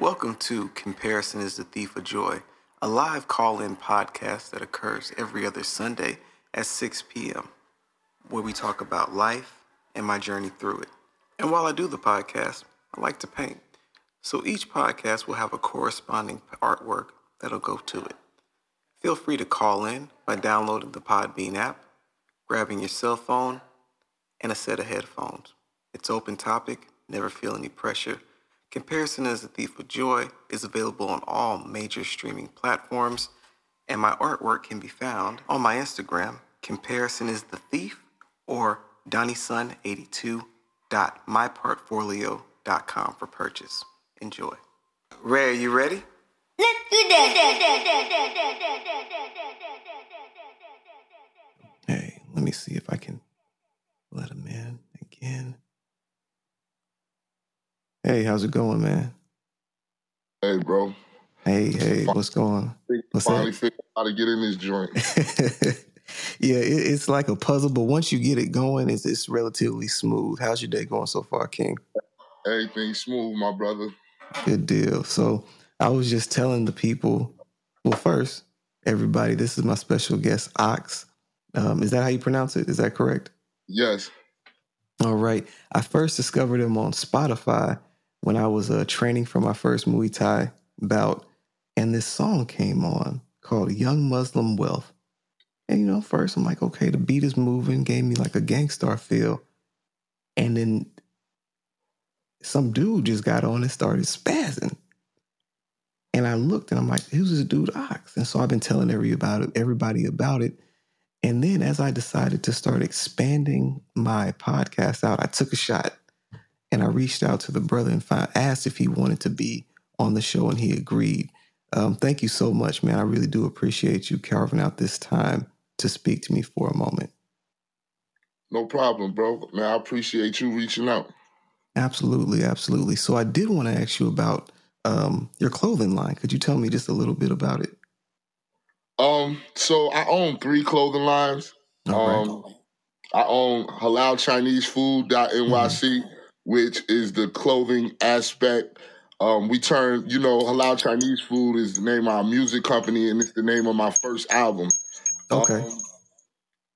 Welcome to Comparison is the Thief of Joy, a live call in podcast that occurs every other Sunday at 6 p.m., where we talk about life and my journey through it. And while I do the podcast, I like to paint. So each podcast will have a corresponding artwork that'll go to it. Feel free to call in by downloading the Podbean app, grabbing your cell phone, and a set of headphones. It's open topic, never feel any pressure. Comparison as a Thief of Joy is available on all major streaming platforms, and my artwork can be found on my Instagram, Comparison is the Thief, or DonnieSun82.myportfolio.com for purchase. Enjoy. Ray, are you ready? Let's do that. Hey, let me see if I can let him in again. Hey, how's it going, man? Hey, bro. Hey, hey, what's going on? What's Finally figured out how to get in this joint. yeah, it, it's like a puzzle, but once you get it going, it's, it's relatively smooth. How's your day going so far, King? Everything smooth, my brother. Good deal. So I was just telling the people, well, first, everybody, this is my special guest, OCKZ. Um, is that how you pronounce it? Is that correct? Yes. All right. I first discovered him on Spotify when I was uh, training for my first Muay Thai bout, and this song came on called Young Muslim Wealth. And, you know, first I'm like, okay, the beat is moving, gave me like a gangstar feel. And then some dude just got on and started spazzing. And I looked and I'm like, who's this dude OCKZ? And so I've been telling everybody about it, everybody about it. And then as I decided to start expanding my podcast out, I took a shot and I reached out to the brother and found, asked if he wanted to be on the show, and he agreed. Um, thank you so much, man. I really do appreciate you carving out this time to speak to me for a moment. No problem, bro. Man, I appreciate you reaching out. Absolutely, absolutely. So I did want to ask you about um, your clothing line. Could you tell me just a little bit about it? Um, so I own three clothing lines. Right. Um, I own Halal Chinese Food.nyc, which is the clothing aspect. Um, we turn, you know, Halal Chinese Food is the name of our music company, and it's the name of my first album. Okay. Um,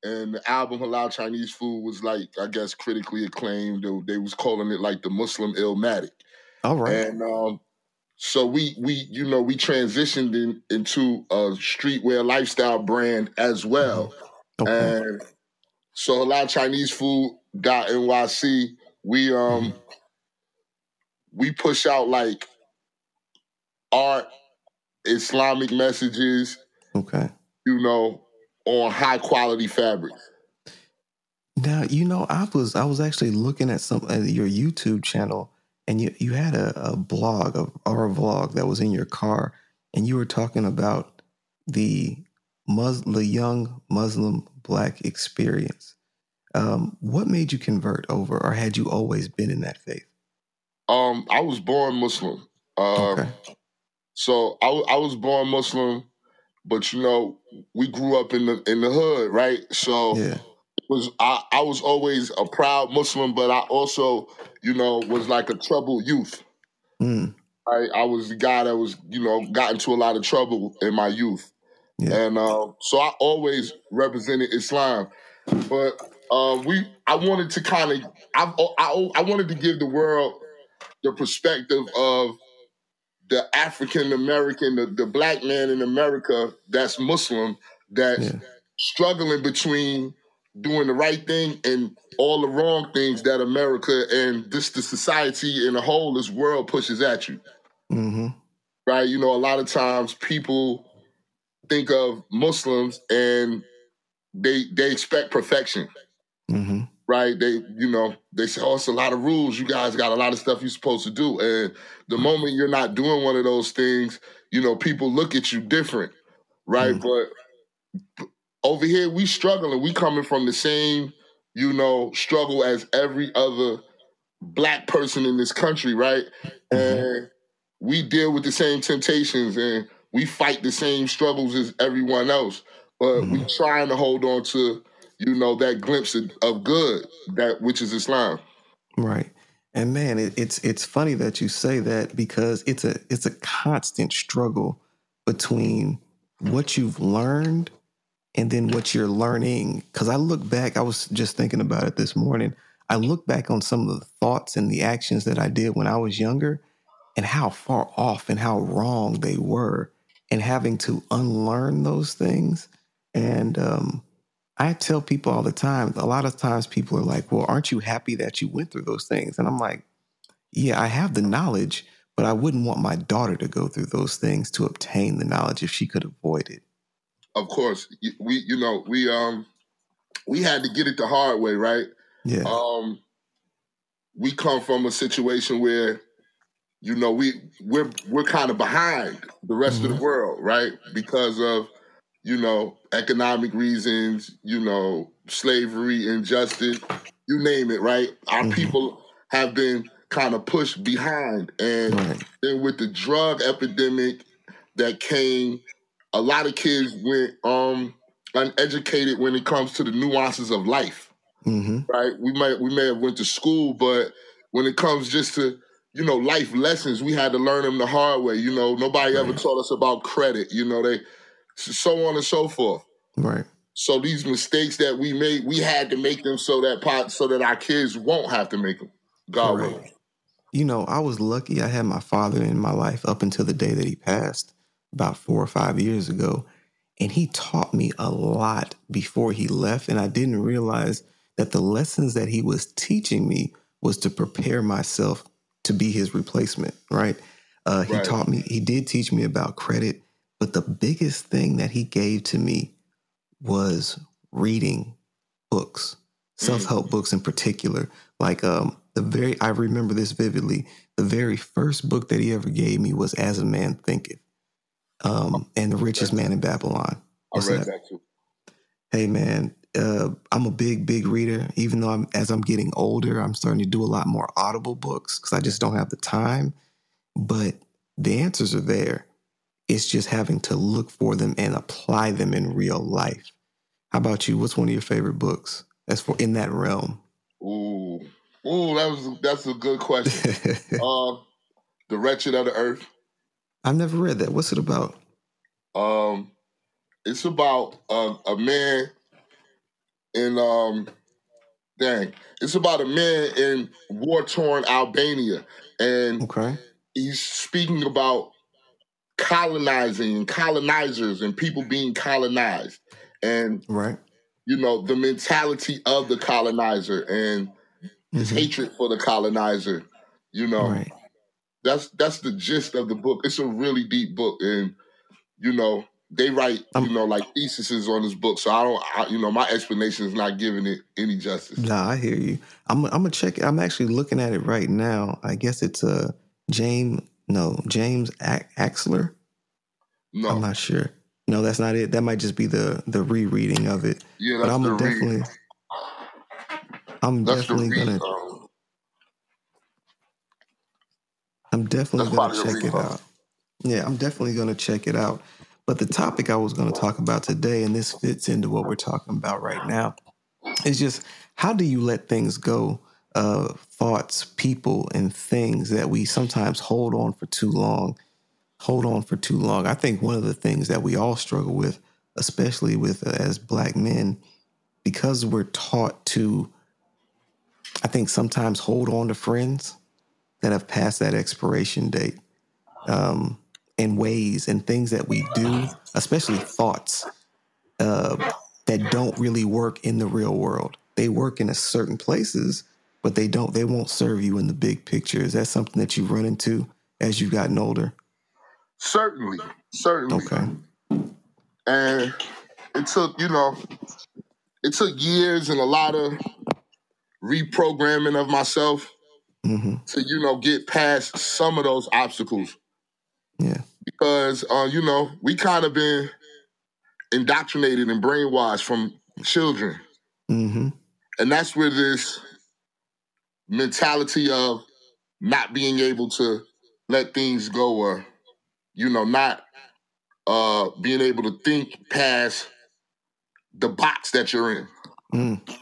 and the album Halal Chinese Food was like, I guess, critically acclaimed. They, they was calling it like the Muslim Illmatic. All right. And um, so we we you know we transitioned in, into a streetwear lifestyle brand as well. okay. And so Halal Chinese food dot NYC, we um we push out like art, Islamic messages, okay. you know, on high quality fabrics. Now you know I was I was actually looking at some uh, your YouTube channel, and you you had a, a blog of, or a vlog that was in your car, and you were talking about the Mus the young Muslim black experience. Um, what made you convert over, or had you always been in that faith? Um, I was born Muslim. Uh, Okay. So I, I was born Muslim, but you know we grew up in the in the hood, right? So Yeah. was I, I was always a proud Muslim, but I also you know was like a troubled youth. Mm, I I was the guy that was you know got into a lot of trouble in my youth, Yeah. and uh, so I always represented Islam. But uh, we I wanted to kind of I, I I wanted to give the world the perspective of the African American, the, the black man in America that's Muslim, that's Yeah. struggling between doing the right thing and all the wrong things that America and this the society in the whole, this world pushes at you. hmm Right? You know, a lot of times people think of Muslims and they they expect perfection hmm right? They, you know, they say, oh, it's a lot of rules. You guys got a lot of stuff you're supposed to do. And the moment you're not doing one of those things, you know, people look at you different, right? Mm. But over here, we struggling. We coming from the same, you know, struggle as every other black person in this country, right? Mhm. And we deal with the same temptations and we fight the same struggles as everyone else. But we trying to hold on to, you know, that glimpse of, of good, that which is Islam. Right. And man, it, it's it's funny that you say that because it's a it's a constant struggle between what you've learned and then what you're learning. Because I look back, I was just thinking about it this morning. I look back on some of the thoughts and the actions that I did when I was younger, and how far off and how wrong they were, and having to unlearn those things. And um, I tell people all the time, a lot of times people are like, well, aren't you happy that you went through those things? And I'm like, yeah, I have the knowledge, but I wouldn't want my daughter to go through those things to obtain the knowledge if she could avoid it. Of course, we you know we um we had to get it the hard way, right? Yeah. Um, we come from a situation where you know we we're we're kind of behind the rest mm-hmm. of the mm-hmm. world, right? Because of you know economic reasons, you know slavery, injustice, you name it, right? Our mm-hmm. people have been kind of pushed behind, and right. then with the drug epidemic that came a lot of kids went um, uneducated when it comes to the nuances of life. Mm-hmm. Right? We might we may have went to school, but when it comes just to you know life lessons, we had to learn them the hard way. You know, nobody right. ever taught us about credit. You know, they so on and so forth. Right. So these mistakes that we made, we had to make them so that pot, so that our kids won't have to make them. God right. willing. You know, I was lucky. I had my father in my life up until the day that he passed about four or five years ago. And he taught me a lot before he left. And I didn't realize that the lessons that he was teaching me was to prepare myself to be his replacement, right? Uh, he right. taught me, he did teach me about credit, but the biggest thing that he gave to me was reading books, self help books in particular. Like um, the very, I remember this vividly. The very first book that he ever gave me was As a Man Thinketh um, and the richest man in Babylon. I read that? that too. Hey man, uh, I'm a big, big reader. Even though I'm as I'm getting older, I'm starting to do a lot more audible books because I just don't have the time. But the answers are there. It's just having to look for them and apply them in real life. How about you? What's one of your favorite books? That's for in that realm. Ooh, ooh, that was that's a good question. uh, the Wretched of the Earth. I've never read that. What's it about? Um, it's about um, a man in um, dang, it's about a man in war torn Albania, and okay. he's speaking about colonizing and colonizers and people being colonized, and right, you know the mentality of the colonizer and his mm-hmm. hatred for the colonizer. You know, right. That's that's the gist of the book. It's a really deep book, and you know they write you know like theses on this book. So I don't, I, you know, my explanation is not giving it any justice. Nah, I hear you. I'm I'm gonna check. I'm actually looking at it right now. I guess it's a uh, James. No, James Axler. No, I'm not sure. No, that's not it. That might just be the the rereading of it. Yeah, that's but I'm the definitely. Read. I'm that's definitely gonna. I'm definitely going to check it out. Yeah, I'm definitely going to check it out. But the topic I was going to talk about today, and this fits into what we're talking about right now, is just how do you let things go? Uh, thoughts, people, and things that we sometimes hold on for too long. Hold on for too long. I think one of the things that we all struggle with, especially with uh, as black men, because we're taught to, I think sometimes hold on to friends that have passed that expiration date um, and ways and things that we do, especially thoughts uh, that don't really work in the real world. They work in a certain places, but they don't. They won't serve you in the big picture. Is that something that you run into as you've gotten older? Certainly, certainly. Okay. And it took, you know, it took years and a lot of reprogramming of myself mm-hmm. to you know get past some of those obstacles. Yeah, because uh, you know we kind of been indoctrinated and brainwashed from children, mm-hmm. and that's where this mentality of not being able to let things go or you know not uh being able to think past the box that you're in. Mm.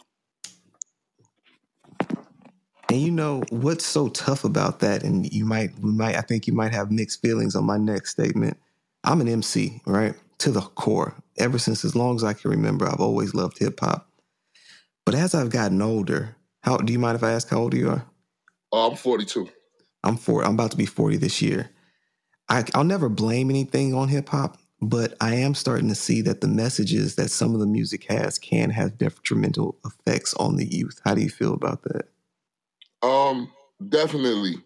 And you know what's so tough about that, and you might, we might, I think you might have mixed feelings on my next statement. I'm an MC, right, to the core. Ever since as long as I can remember, I've always loved hip hop. But as I've gotten older, how do you mind if I ask how old you are? Oh, I'm 42. I'm four. I'm about to be 40 this year. I, I'll never blame anything on hip hop, but I am starting to see that the messages that some of the music has can have detrimental effects on the youth. How do you feel about that? Um, definitely.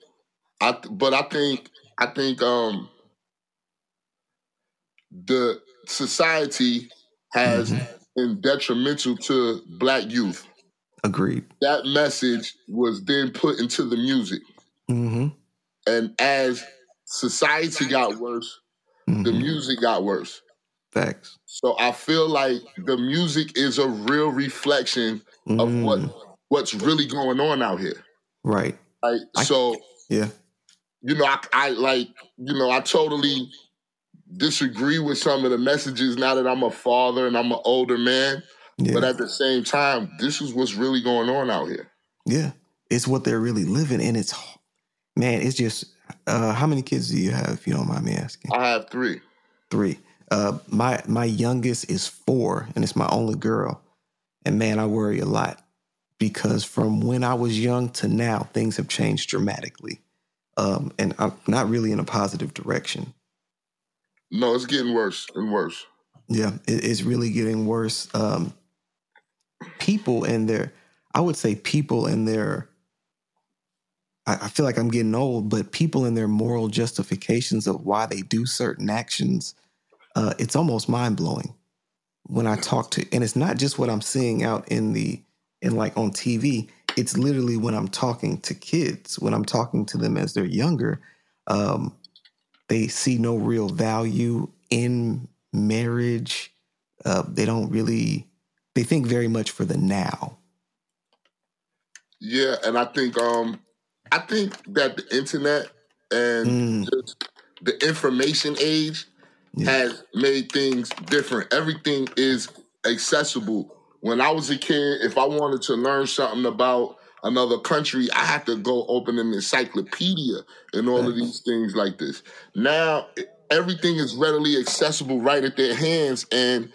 I but I think I think um the society has Mhm. been detrimental to black youth. Agreed. That message was then put into the music. Mm-hmm. And as society got worse, the Mhm. music got worse. Facts. So I feel like the music is a real reflection of what Mm, what's really going on out here. Right. Like I- so Yeah. you know, I, I like, you know, I totally disagree with some of the messages now that I'm a father and I'm an older man. Yeah. But at the same time, this is what's really going on out here. yeah. It's what they're really living, and it's man. It's just. Uh, how many kids do you have, if you don't mind me asking? I have three. Three. Uh, my my youngest is four, and it's my only girl. And man, I worry a lot because from when I was young to now, things have changed dramatically, um, and I'm not really in a positive direction. No, it's getting worse and worse. Yeah, it, it's really getting worse. Um, people and their, I would say, people and their. I, I feel like I'm getting old, but people and their moral justifications of why they do certain actions, uh, it's almost mind blowing when I talk to, and it's not just what I'm seeing out in the, in like on TV. It's literally when I'm talking to kids, when I'm talking to them as they're younger, um, they see no real value in marriage. Uh, they don't really, they think very much for the now. Yeah, and I think um I think that the internet and Mm, just the information age yeah. has made things different. Everything is accessible. When I was a kid, if I wanted to learn something about another country, I had to go open an encyclopedia and all of these things like this. Now everything is readily accessible right at their hands, and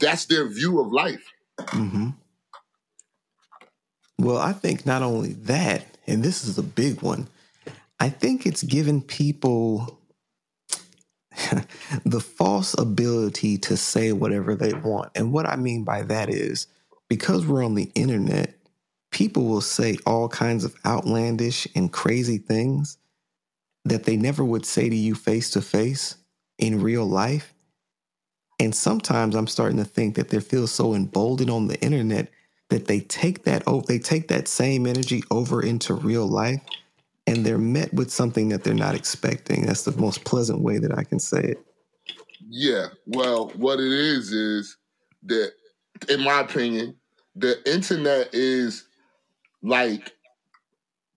that's their view of life. hmm Well, I think not only that, and this is a big one, I think it's given people the false ability to say whatever they want. And what I mean by that is because we're on the internet, people will say all kinds of outlandish and crazy things that they never would say to you face to face in real life. And sometimes I'm starting to think that they feel so emboldened on the internet that they take that oh they take that same energy over into real life and they're met with something that they're not expecting. That's the most pleasant way that I can say it. Yeah. Well, what it is is that, in my opinion, the internet is like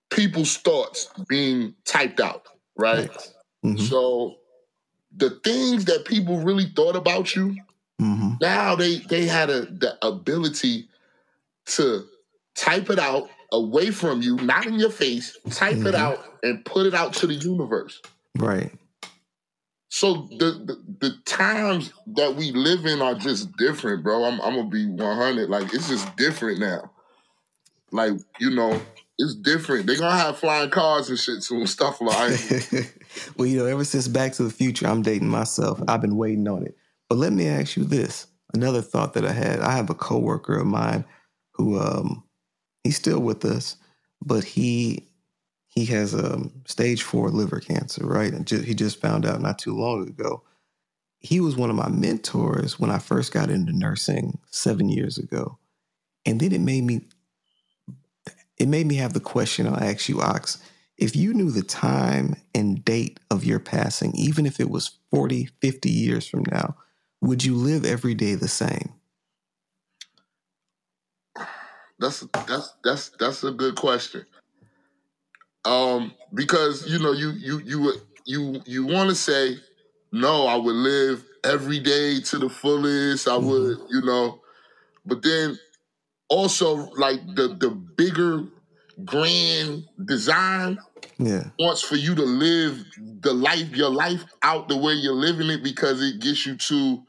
people's thoughts being typed out, right? hmm So the things that people really thought about you, hmm now they they had a the ability to type it out away from you, not in your face, type it Mhm. out and put it out to the universe. Right. So the, the the times that we live in are just different, bro. I'm I'm gonna be 100. Like it's just different now. Like you know, it's different. They're gonna have flying cars and shit soon, stuff like. well, you know, ever since Back to the Future, I'm dating myself. I've been waiting on it. But let me ask you this: another thought that I had. I have a coworker of mine who, um, he's still with us, but he he has um, stage four liver cancer. Right, and ju- he just found out not too long ago. He was one of my mentors when I first got into nursing seven years ago, and then it made me it made me have the question I'll ask you, OCKZ. If you knew the time and date of your passing, even if it was 40, 50 years from now, would you live every day the same? That's that's that's that's a good question. Um, because you know, you you you would you you want to say, no, I would live every day to the fullest. I would, you know, but then also like the the bigger grand design Yeah. wants for you to live the life, your life out the way you're living it because it gets you to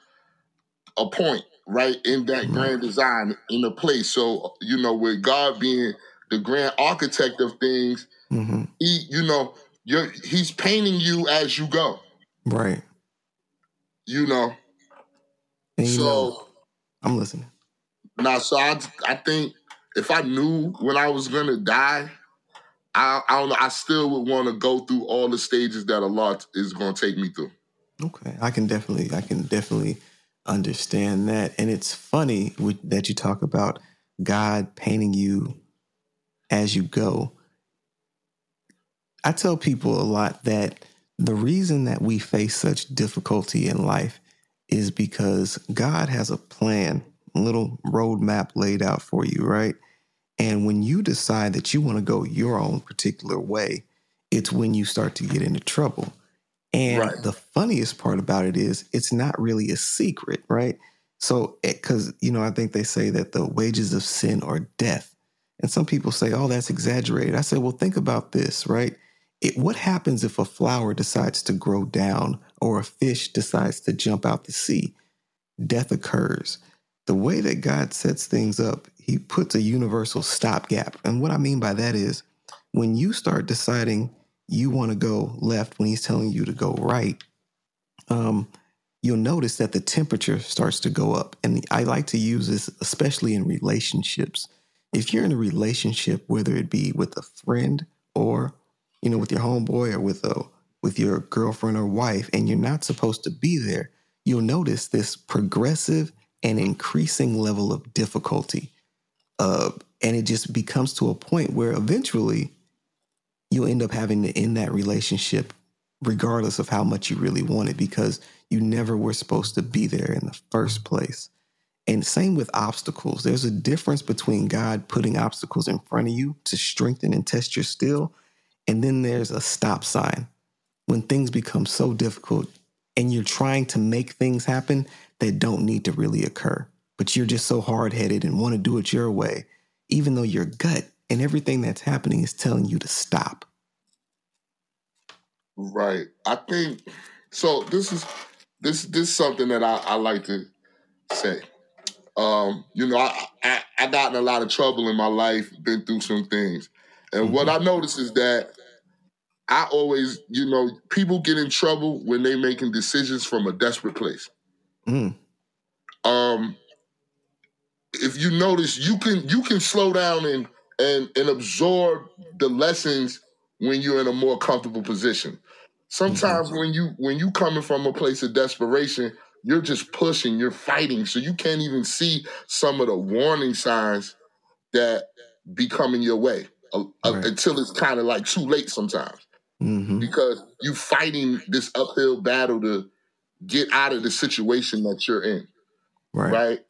a point, right? In that Mhm. grand design in a place. So, you know, with God being the grand architect of things, hmm he, you know, you're he's painting you as you go, Right. you know. You so know, I'm listening. now so I I think if I knew when I was gonna die, I I don't know, I still would want to go through all the stages that a lot is gonna take me through. Okay, I can definitely, I can definitely understand that, and it's funny with, that you talk about God painting you as you go. I tell people a lot that the reason that we face such difficulty in life is because God has a plan, little roadmap laid out for you, right? And when you decide that you want to go your own particular way, it's when you start to get into trouble. And Right. the funniest part about it is it's not really a secret, right? So, eh, because, you know, I think they say that the wages of sin are death. And some people say, oh, that's exaggerated. I said, well, think about this, right? It, what happens if a flower decides to grow down or a fish decides to jump out the sea? Death occurs. The way that God sets things up, He puts a universal stopgap. And what I mean by that is when you start deciding you want to go left when He's telling you to go right, um, you'll notice that the temperature starts to go up. And I like to use this especially in relationships. If you're in a relationship, whether it be with a friend or you know with your homeboy or with a with your girlfriend or wife, and you're not supposed to be there, you'll notice this progressive and increasing level of difficulty. Uh, and it just becomes to a point where eventually you'll end up having to end that relationship regardless of how much you really want it because you never were supposed to be there in the first place. And same with obstacles. There's a difference between God putting obstacles in front of you to strengthen and test your skill, and then there's a stop sign. When things become so difficult and you're trying to make things happen that don't need to really occur, but you're just so hard headed and want to do it your way, even though your gut and everything that's happening is telling you to stop. Right. I think so. This is this this is something that I, I like to say. Um, you know, I, I I got in a lot of trouble in my life, been through some things, and what I notice is that I always, you know, people get in trouble when they making decisions from a desperate place. Mm, Um, if you notice, you can you can slow down and and and absorb the lessons when you're in a more comfortable position. Sometimes when you when you coming from a place of desperation, you're just pushing, you're fighting, so you can't even see some of the warning signs that be coming your way uh, uh, Right. until it's kind of like too late sometimes. Hmm because you fighting this uphill battle to get out of the situation that you're in Right. right?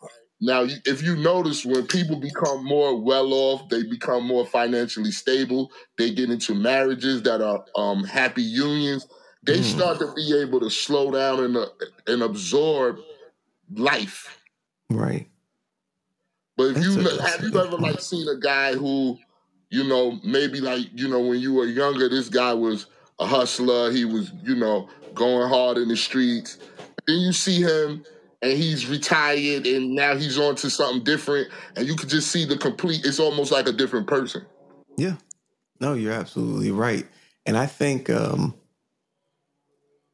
Now, if you notice, when people become more well off, they become more financially stable. They get into marriages that are um, happy unions. They Mm. start to be able to slow down and uh, and absorb life. Right. But if That's you a- have you ever like seen a guy who, you know, maybe like you know when you were younger, this guy was a hustler. He was you know going hard in the streets. Then you see him and he's retired and now he's on to something different, and you could just see the complete. It's almost like a different person. Yeah. No, you're absolutely right. And I think um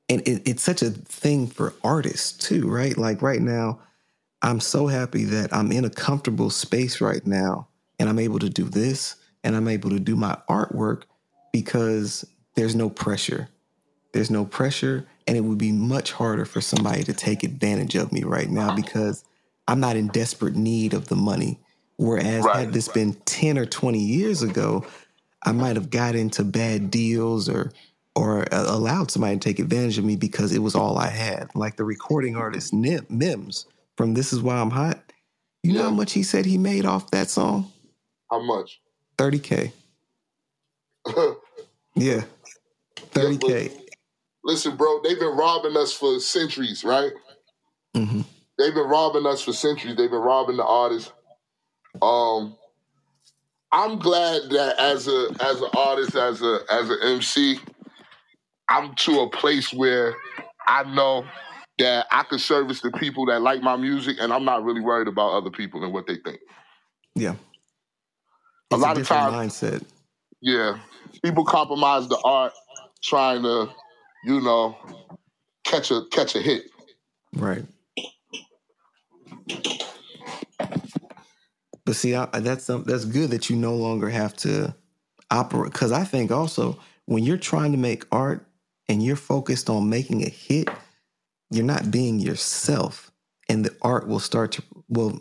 and it, it's such a thing for artists too, right? Like right now, I'm so happy that I'm in a comfortable space right now and I'm able to do this and I'm able to do my artwork because there's no pressure. There's no pressure and it would be much harder for somebody to take advantage of me right now because I'm not in desperate need of the money. Whereas Right. had this been 10 or 20 years ago, I might have got into bad deals or or uh, allowed somebody to take advantage of me because it was all I had. Like the recording artist Nim, Mims from This Is Why I'm Hot. You know how much he said he made off that song? How much? 30K. Yeah. 30K. Listen, bro, they've been robbing us for centuries, right? hmm They've been robbing us for centuries. They've been robbing the artists. Um, I'm glad that as a as an artist, as a as an MC, I'm to a place where I know that I can service the people that like my music, and I'm not really worried about other people and what they think. Yeah. A It's lot of times, mindset. yeah, people compromise the art trying to, you know, catch a catch a hit. Right. But see, I, that's that's good that you no longer have to operate. Because I think also when you're trying to make art and you're focused on making a hit, you're not being yourself, and the art will start to well,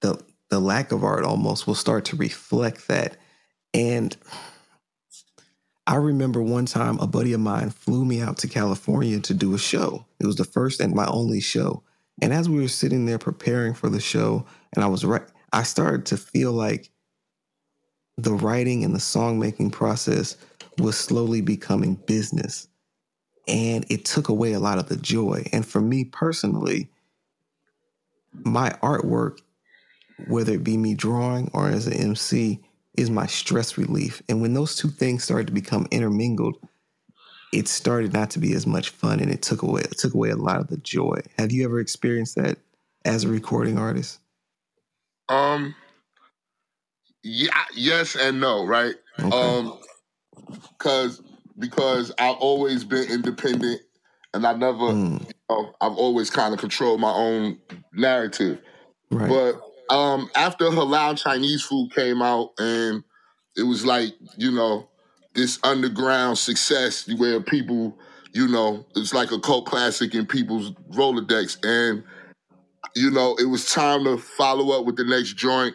the the lack of art almost will start to reflect that. And I remember one time a buddy of mine flew me out to California to do a show. It was the first and my only show. And as we were sitting there preparing for the show, and I was right, I started to feel like the writing and the song making process was slowly becoming business. And it took away a lot of the joy. And for me personally, my artwork, whether it be me drawing or as an MC, is my stress relief. And when those two things started to become intermingled, it started not to be as much fun and it took away it took away a lot of the joy. Have you ever experienced that as a recording artist? Um, yeah, yes and no, right? Okay. Um, cause because I've always been independent, and I never, Mm, you know, I've always kind of controlled my own narrative. right. But um, after halal Chinese food came out, and it was like you know this underground success where people, you know, it's like a cult classic in people's Rolodex, and you know it was time to follow up with the next joint,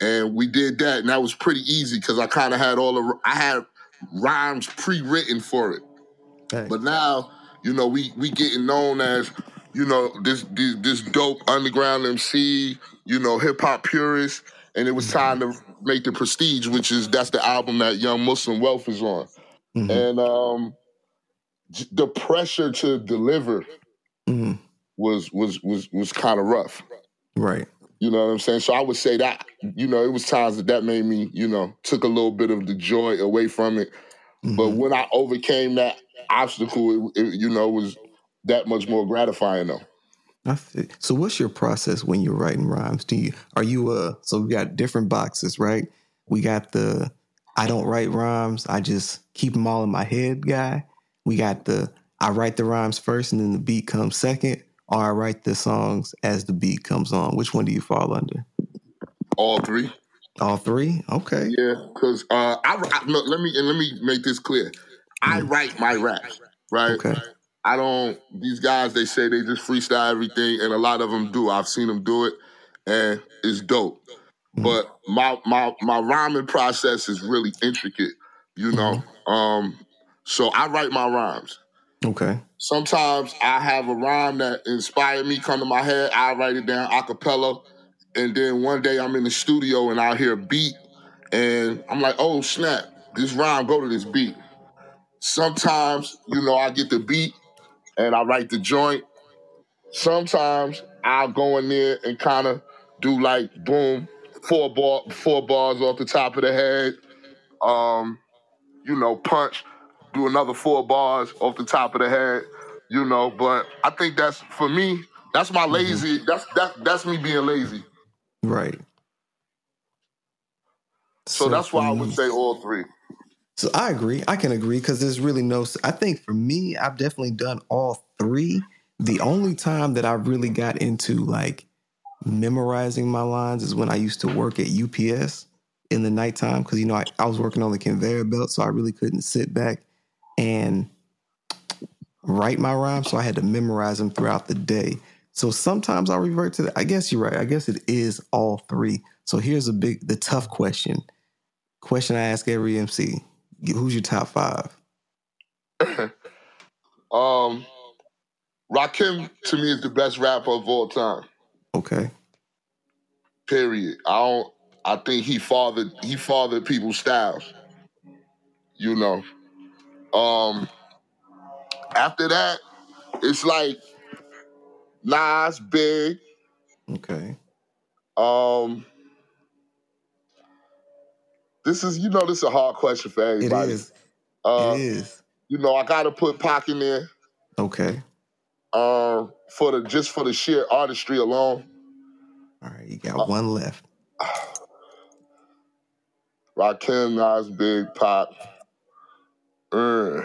and we did that, and that was pretty easy because I kind of had all the I had rhymes pre-written for it. But now, you know, we we getting known as, you know, this this, this dope underground MC, you know, hip hop purist, and it was time to make the prestige, which is that's the album that Young Muslim Wealth is on, Mhm, and um, the pressure to deliver mhm. was was was was kind of rough. Right. You know what I'm saying? So I would say that, you know, it was times that that made me, you know, took a little bit of the joy away from it. But Mhm. when I overcame that obstacle, it, it, you know, was that much more gratifying though. So what's your process when you're writing rhymes? Do you are you uh so we got different boxes, right? We got the I don't write rhymes, I just keep them all in my head guy. We got the I write the rhymes first and then the beat comes second, or I write the songs as the beat comes on. Which one do you fall under? All three. All three? Okay. Yeah, because uh, I, I look, let me and let me make this clear. I Mhm. write my rap, right? Okay. I don't. These guys, they say they just freestyle everything, and a lot of them do. I've seen them do it, and it's dope. Mhm. But my my my rhyming process is really intricate, you know. Um, so I write my rhymes. Okay. Sometimes I have a rhyme that inspired me come to my head. I write it down a cappella, and then one day I'm in the studio and I hear a beat, and I'm like, "Oh snap! This rhyme go to this beat." Sometimes, you know, I get the beat and I write the joint. Sometimes I'll go in there and kind of do like boom, four bar, four bars off the top of the head. Um, you know, punch, do another four bars off the top of the head. You know, but I think that's for me. That's my lazy. That's that. That's me being lazy. Right. So, that's why I would say all three. So I agree. I can agree because there's really no. I think for me, I've definitely done all three. The only time that I really got into like memorizing my lines is when I used to work at UPS in the nighttime because you know I, I was working on the conveyor belt, so I really couldn't sit back and write my rhymes. So I had to memorize them throughout the day. So sometimes I revert to that. I guess you're right. I guess it is all three. So here's a big, the tough question. Question I ask every MC: Who's your top five? Um, Rakim to me is the best rapper of all time. Okay. Period. I don't. I think he fathered he fathered people's styles. You know. Um. After that, it's like Nas, Big. Okay. Um. This is you know this is a hard question for It everybody. is. Uh, it is. you know, I gotta put Pac in there. Okay. Um, for the just for the sheer artistry alone. All right. You Uh, got one left. Rakim, Nas, Big, Pop. Uh,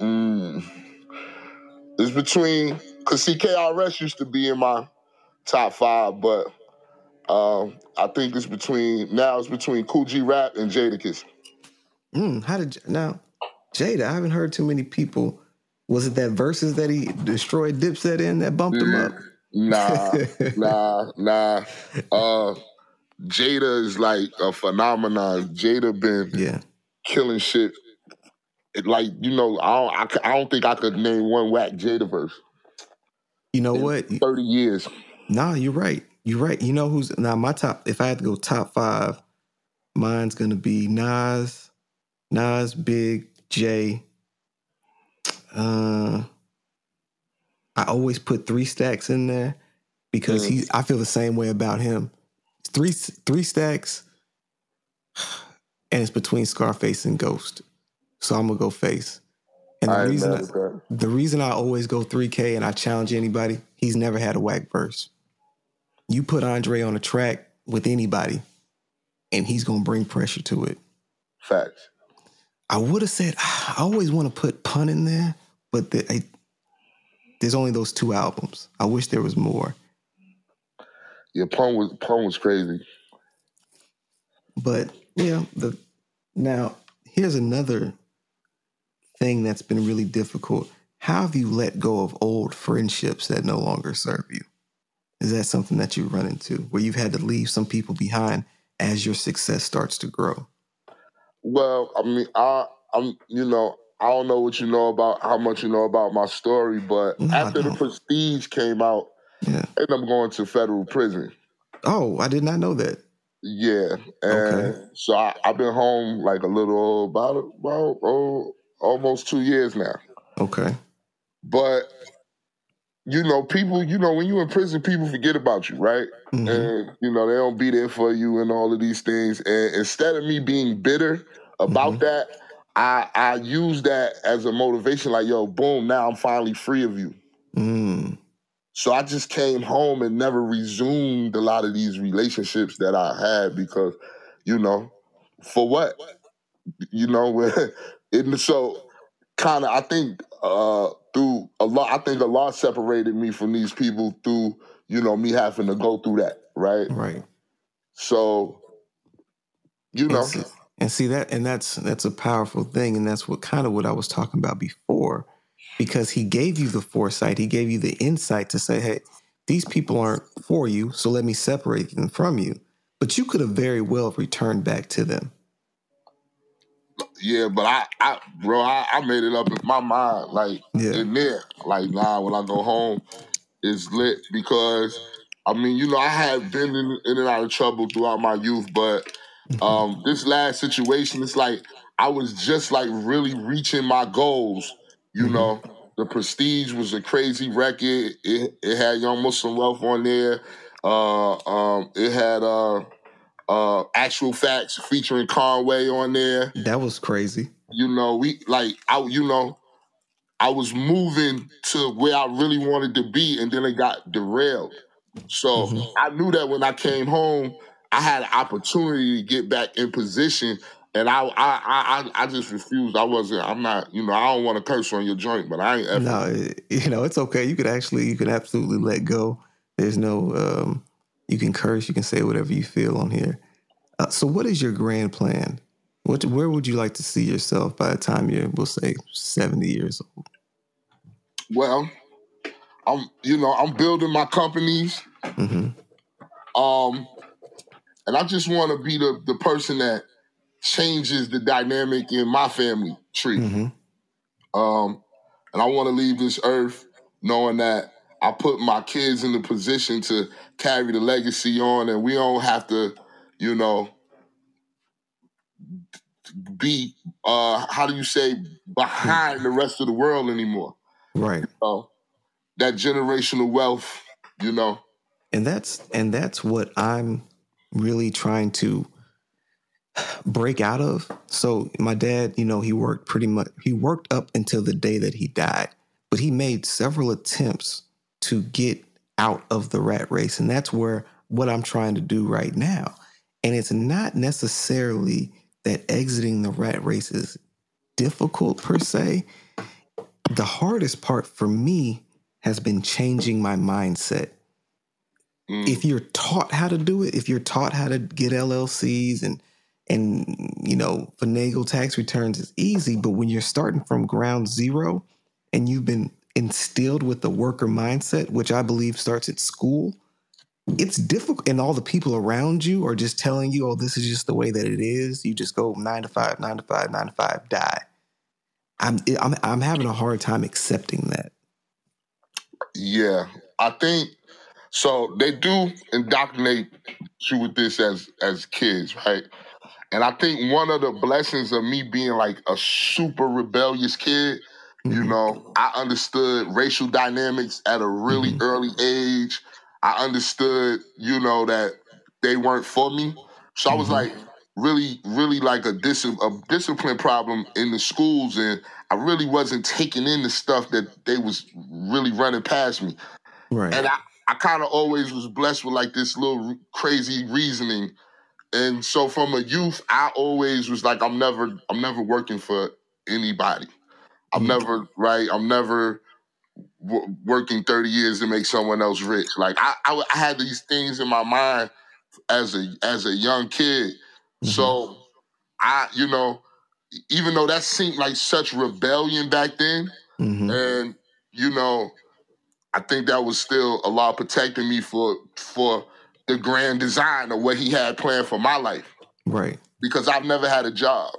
mm. It's between because CKRS used to be in my top five, but um, I think it's between now it's between Kool G Rap and Jadakiss. Mm, how did now, Jada? I haven't heard too many people. Was it that verses that he destroyed Dipset in that bumped him up? Nah, nah, nah. Uh, Jada is like a phenomenon. Jada been Yeah. killing shit. It, like you know, I don't, I, I don't think I could name one whack Jada verse You know what? thirty years. Nah, you're right. You're right. You know who's now my top? If I had to go top five, mine's gonna be Nas, Nas, Big, J. Uh, I always put three stacks in there because he. I feel the same way about him. Three three stacks, and it's between Scarface and Ghost. So I'm gonna go Face. And the I reason I, the reason I always go 3K and I challenge anybody, he's never had a whack verse. You put Andre on a track with anybody, and he's gonna bring pressure to it. Facts. I would have said I always want to put pun in there, but the, I, there's only those two albums. I wish there was more. Yeah, Pun was Pun was crazy. But yeah, the now here's another thing that's been really difficult. How have you let go of old friendships that no longer serve you? Is that something that you run into where you've had to leave some people behind as your success starts to grow? Well, I mean, I I'm you know I don't know what you know about how much you know about my story, but No, after the. Prestige came out, Yeah. I'm going to federal prison. Oh, I did not know that. Yeah, and Okay. so I, I've been home like a little about about oh, almost two years now. Okay. But you know, people, you know, when you're in prison, people forget about you, right? Mhm. And you know, they don't be there for you and all of these things. And instead of me being bitter about Mhm. that, I I use that as a motivation, like, yo, boom, now I'm finally free of you. Mm. So I just came home and never resumed a lot of these relationships that I had because, you know, for what? You know, and so kind of I think uh through a lot I think a lot separated me from these people through, you know, me having to go through that, right? Right. So, you know, And see, and see that, and that's that's a powerful thing, and that's what kind of what I was talking about before, because he gave you the foresight, he gave you the insight to say, hey, these people aren't for you, so let me separate them from you. But you could have very well returned back to them. Yeah, but I, I bro, I, I made it up in my mind, like Yeah. in there. Like, nah, when I go home, it's lit because I mean, you know, I had been in, in and out of trouble throughout my youth, but um this last situation, it's like I was just like really reaching my goals, you Mhm. know. The Prestige was a crazy record. It, it had Young Muslim Wealth on there. Uh, um, it had uh, uh, Actual Facts featuring Conway on there That was crazy. you know, we like I you know, I was moving to where I really wanted to be and then it got derailed. So Mhm. I knew that when I came home, I had an opportunity to get back in position and I I I, I just refused. I wasn't I'm not, you know, I don't want to curse on your joint, but I ain't ever No, you know it's okay. You could actually, you could absolutely let go. There's no, um, you can curse, you can say whatever you feel on here. Uh, so, what is your grand plan? What, where would you like to see yourself by the time you're, we'll say, 70 years old? well, I'm you know, I'm building my companies. hmm Um, and I just want to be the, the person that changes the dynamic in my family tree. hmm Um, and I want to leave this earth knowing that I put my kids in the position to carry the legacy on, and we don't have to, you know, be uh, how do you say behind the rest of the world anymore. Right. So that generational wealth, you know. And that's and that's what I'm really trying to break out of. So my dad, you know, he worked pretty much he worked up until the day that he died, but he made several attempts to get out of the rat race and that's where what I'm trying to do right now. And it's not necessarily that exiting the rat race is difficult per se. The hardest part for me has been changing my mindset. Mm. If you're taught how to do it, if you're taught how to get LLCs and and you know finagle tax returns is easy, but when you're starting from ground zero and you've been instilled with the worker mindset, which I believe starts at school, it's difficult. And all the people around you are just telling you, "Oh, this is just the way that it is." You just go nine to five, nine to five, nine to five, die. I'm I'm I'm having a hard time accepting that. Yeah, I think so. They do indoctrinate you with this as as kids, right? And I think one of the blessings of me being like a super rebellious kid, you know, I understood racial dynamics at a really Mhm. early age. I understood, you know, that they weren't for me. So I was Mhm. like really, really like a, dis- a discipline problem in the schools, and I really wasn't taking in the stuff that they was really running past me. Right. And I, I kind of always was blessed with like this little r- crazy reasoning. And so from a youth, I always was like, I'm never, I'm never working for anybody. I'm never right. I'm never w- working 30 years to make someone else rich. Like I, I, I had these things in my mind as a as a young kid. Mhm. So I, you know, even though that seemed like such rebellion back then, Mhm. and you know, I think that was still a lot protecting me for for the grand design of what he had planned for my life. Right. Because I've never had a job.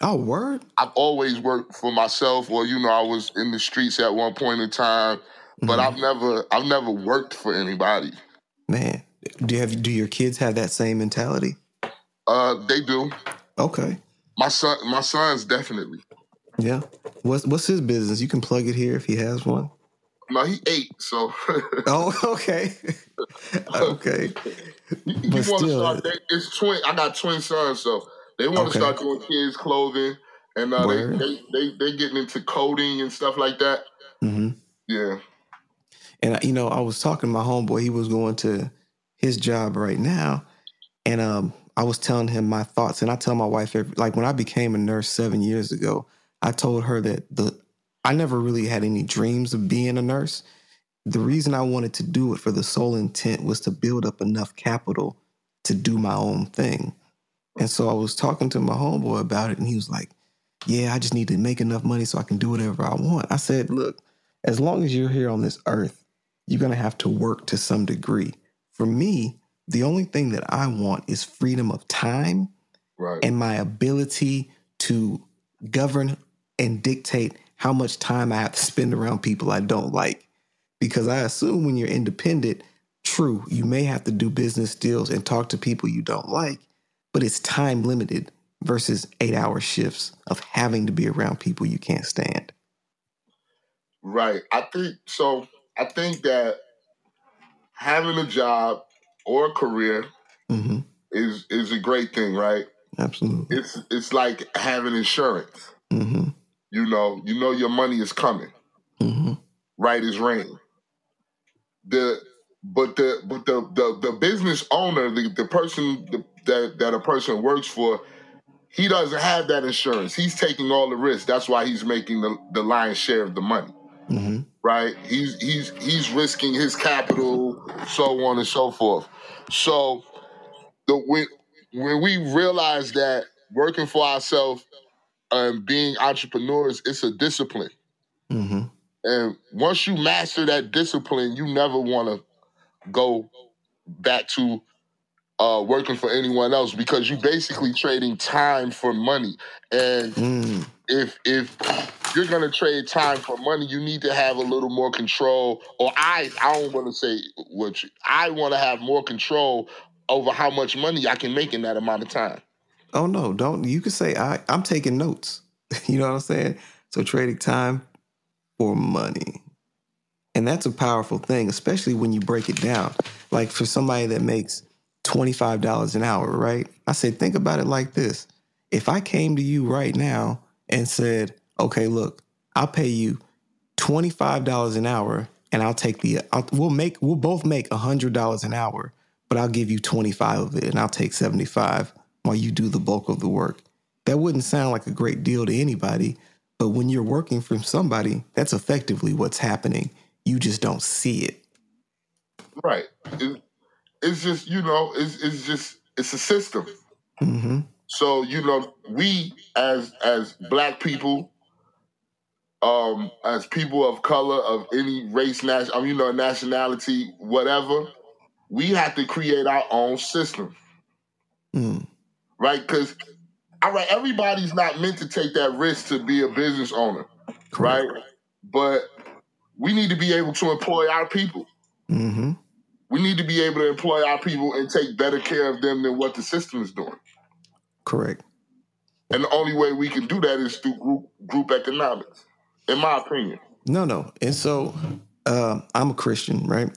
Oh, word. I've always worked for myself, or you know, I was in the streets at one point in time, but Mhm. I've never I've never worked for anybody. Man, do you have do your kids have that same mentality? Uh, they do. Okay. My son, my son's definitely. Yeah. What's what's his business? You can plug it here if he has one. No, he ate, so Oh, okay. okay. But want to still, start. It's twin. I got twin sons, so they want Okay. to start doing kids clothing, and uh, they, they they they getting into coding and stuff like that. hmm Yeah. And you know, I was talking to my homeboy. He was going to his job right now, and um, I was telling him my thoughts. And I tell my wife, every, like when I became a nurse seven years ago, I told her that the I never really had any dreams of being a nurse. The reason I wanted to do it for the sole intent was to build up enough capital to do my own thing. And so I was talking to my homeboy about it, and he was like, Yeah, I just need to make enough money so I can do whatever I want. I said, Look, as long as you're here on this earth, you're going to have to work to some degree. For me, the only thing that I want is freedom of time Right. and my ability to govern and dictate how much time I have to spend around people I don't like. Because I assume when you're independent, true, you may have to do business deals and talk to people you don't like, but it's time limited versus eight hour shifts of having to be around people you can't stand. Right. I think so. I think that having a job or a career hmm is is a great thing, right? Absolutely. It's it's like having insurance. hmm You know, you know your money is coming. hmm right as rain. The but the but the the, the business owner, the, the person the, that that a person works for, he doesn't have that insurance. He's taking all the risk. That's why he's making the, the lion's share of the money. hmm Right? He's he's he's risking his capital, so on and so forth. So the when when we realize that working for ourselves and being entrepreneurs, it's a discipline. hmm And once you master that discipline, you never want to go back to uh, working for anyone else because you're basically trading time for money. And Mm. if if you're gonna trade time for money, you need to have a little more control. Or I I don't want to say what you, I want to have more control over how much money I can make in that amount of time. Oh no, don't you can say I I'm taking notes. you know what I'm saying? So trading time for money. And that's a powerful thing, especially when you break it down. Like for somebody that makes $25 an hour, right? I said, think about it like this. If I came to you right now and said, okay, look, I'll pay you $25 an hour and I'll take the, I'll, we'll make, we'll both make $100 an hour, but I'll give you 25 of it and I'll take 75 while you do the bulk of the work. That wouldn't sound like a great deal to anybody, but when you're working for somebody, that's effectively what's happening. You just don't see it. Right. It's just you know, it's it's just it's a system. Mm-hmm. So you know, we as as black people, um, as people of color of any race, national, um, you know, nationality, whatever, we have to create our own system, Mm. right? Because all right, everybody's not meant to take that risk to be a business owner, Correct. right? But we need to be able to employ our people. Mm-hmm. We need to be able to employ our people and take better care of them than what the system is doing. Correct. And the only way we can do that is through group group economics, in my opinion. No, no. And so uh, I'm a Christian, right?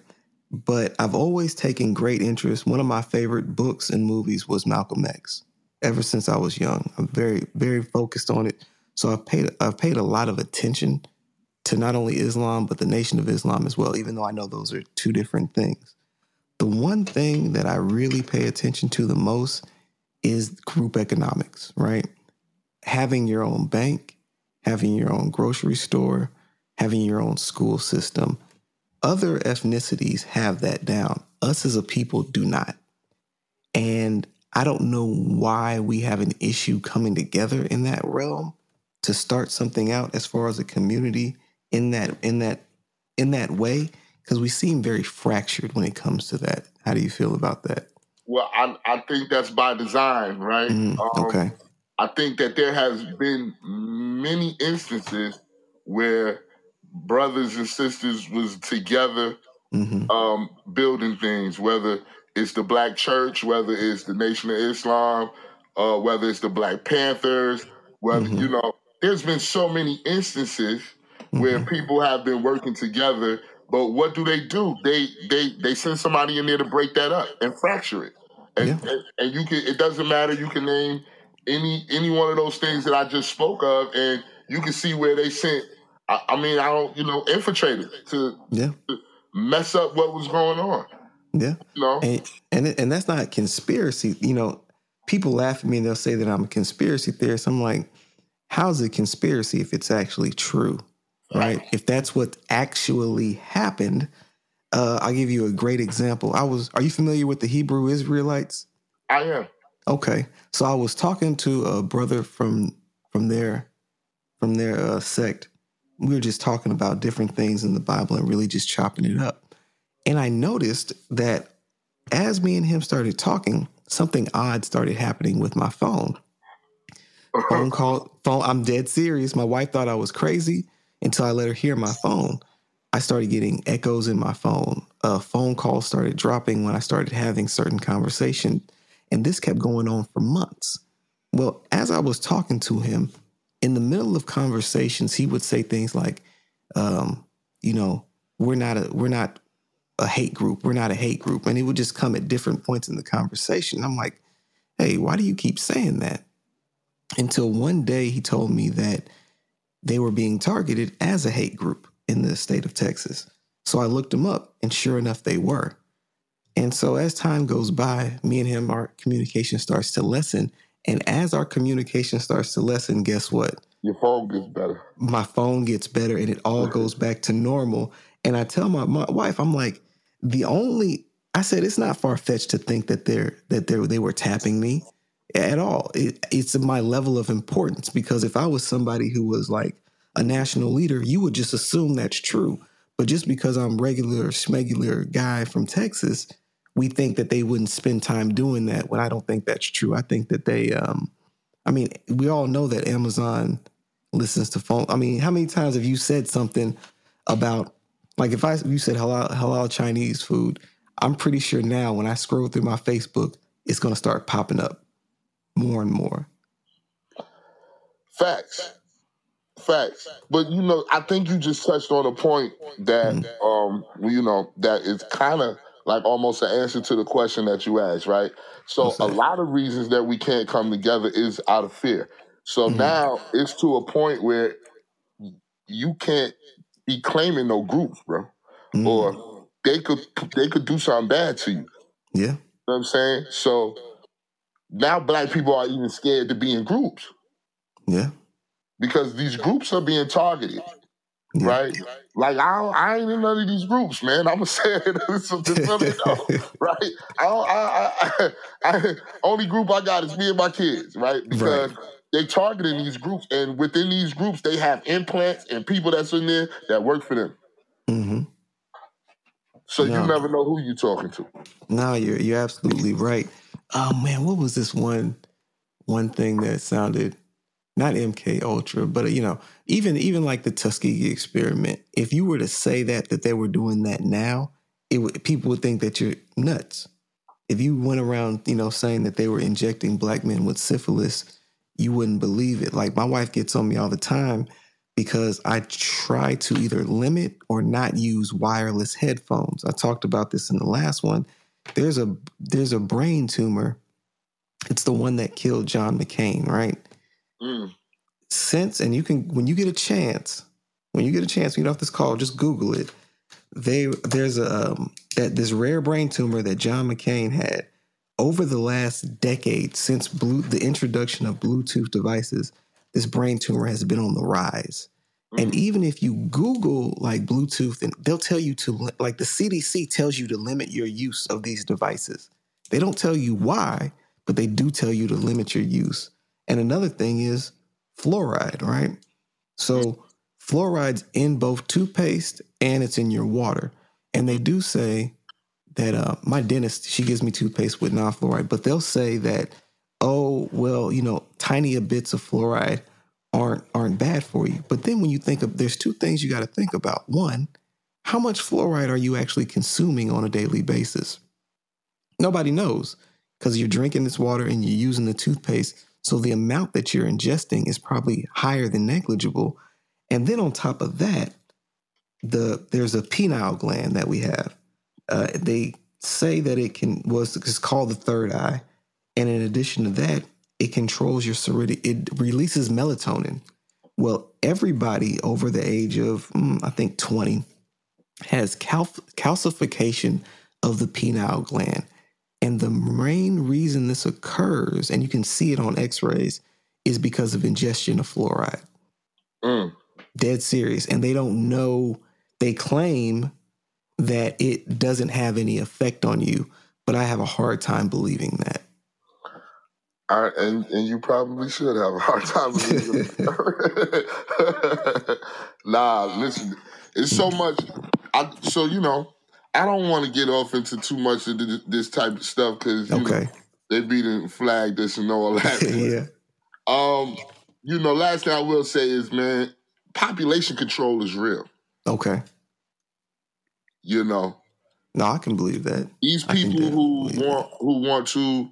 But I've always taken great interest. One of my favorite books and movies was Malcolm X. Ever since I was young, I'm very, very focused on it. So I've paid, I've paid a lot of attention to not only Islam but the Nation of Islam as well. Even though I know those are two different things. The one thing that I really pay attention to the most is group economics, right? Having your own bank, having your own grocery store, having your own school system. Other ethnicities have that down. Us as a people do not. And I don't know why we have an issue coming together in that realm to start something out as far as a community in that in that in that way because we seem very fractured when it comes to that. How do you feel about that? Well, I, I think that's by design, right? Mm, Um, okay. I think that there has been many instances where brothers and sisters was together hmm um, building things, whether it's the Black Church, whether it's the Nation of Islam, uh, whether it's the Black Panthers, whether Mhm. you know, there's been so many instances where Mhm. people have been working together. But what do they do? They they they send somebody in there to break that up and fracture it. And, Yeah. and and you can it doesn't matter. You can name any any one of those things that I just spoke of, and you can see where they sent. I, I mean, I don't you know infiltrators to Yeah. mess up what was going on. Yeah. You know, And and and that's not conspiracy. You know, people laugh at me and they'll say that I'm a conspiracy theorist. I'm like, how's it conspiracy if it's actually true? Right? If that's what actually happened, uh, I'll give you a great example. I was are you familiar with the Hebrew Israelites? I am. Okay. So I was talking to a brother from from their from their uh, sect. We were just talking about different things in the Bible and really just chopping it up. And I noticed that as me and him started talking, something odd started happening with my phone. Phone call, phone. I'm dead serious. My wife thought I was crazy until I let her hear my phone. I started getting echoes in my phone. Uh, phone calls started dropping when I started having certain conversation, and this kept going on for months. Well, as I was talking to him, in the middle of conversations, he would say things like, um, "You know, we're not a we're not a hate group. We're not a hate group," and it would just come at different points in the conversation. I'm like, "Hey, why do you keep saying that?" Until one day, he told me that they were being targeted as a hate group in the state of Texas. So I looked them up, and sure enough, they were. And so as time goes by, me and him, our communication starts to lessen. And as our communication starts to lessen, guess what? Your phone gets better. My phone gets better and it all goes back to normal. And I tell my, my wife, I'm like, the only I said it's not far fetched to think that they're that they they were tapping me at all. It, it's my level of importance because if I was somebody who was like a national leader, you would just assume that's true. But just because I'm regular schmegular guy from Texas, we think that they wouldn't spend time doing that. When I don't think that's true. I think that they. um I mean, we all know that Amazon listens to phone. I mean, how many times have you said something about like if I you said halal halal Chinese food? I'm pretty sure now when I scroll through my Facebook, it's going to start popping up more and more. Facts. Facts. But you know, I think you just touched on a point that um you know that is kind of like almost an answer to the question that you asked, right? So a lot of reasons that we can't come together is out of fear. So Mhm. now it's to a point where you can't be claiming no groups, bro. Mm. Or they could they could do something bad to you. Yeah. You know what I'm saying? So now black people are even scared to be in groups Yeah. because these groups are being targeted, Yeah. right? Like I, don't, I ain't in none of these groups, man. I'm gonna say it so just let it know, right? I, don't, I, I, I, only group I got is me and my kids, right? Because they targeting these groups, and within these groups, they have implants and people that's in there that work for them. hmm So No. you never know who you're talking to. No, you're you're absolutely right. Oh man, what was this one one thing that sounded not MK Ultra, but you know, even even like the Tuskegee experiment. If you were to say that that they were doing that now, it would people would think that you're nuts. If you went around, you know, saying that they were injecting black men with syphilis, you wouldn't believe it. Like my wife gets on me all the time because I try to either limit or not use wireless headphones. I talked about this in the last one. There's a there's a brain tumor. It's the one that killed John McCain, right? Mm. Since and you can when you get a chance, when you get a chance, you get off this call, just Google it. They there's a um, that this rare brain tumor that John McCain had over the last decade since blue, the introduction of Bluetooth devices. This brain tumor has been on the rise. And Mm. even if you Google like Bluetooth, and they'll tell you to like the CDC tells you to limit your use of these devices. They don't tell you why, but they do tell you to limit your use. And another thing is fluoride, right? So fluoride's in both toothpaste and it's in your water. And they do say that uh, my dentist, she gives me toothpaste with non-fluoride, but they'll say that, oh, well, you know, tiny bits of fluoride aren't aren't bad for you. But then when you think of there's two things you got to think about. One, how much fluoride are you actually consuming on a daily basis? Nobody knows because you're drinking this water and you're using the toothpaste. So the amount that you're ingesting is probably higher than negligible. And then on top of that, the there's a pineal gland that we have. Uh, they say that it can was it's called the third eye, and in addition to that, it controls your serotonin. It releases melatonin. Well, everybody over the age of mm, I think 20 has cal- calcification of the pineal gland. And the main reason this occurs, and you can see it on x rays, is because of ingestion of fluoride. Mm. Dead serious. And they don't know, they claim that it doesn't have any effect on you, but I have a hard time believing that. I, and and you probably should have a hard time believing it. nah, listen, it's so much. I so you know, I don't want to get off into too much of th- this type of stuff because you know Okay. they be the flag this and all that. yeah. Um, you know, last thing I will say is, man, population control is real. Okay. You know, No, I can believe that. these people who want who want to,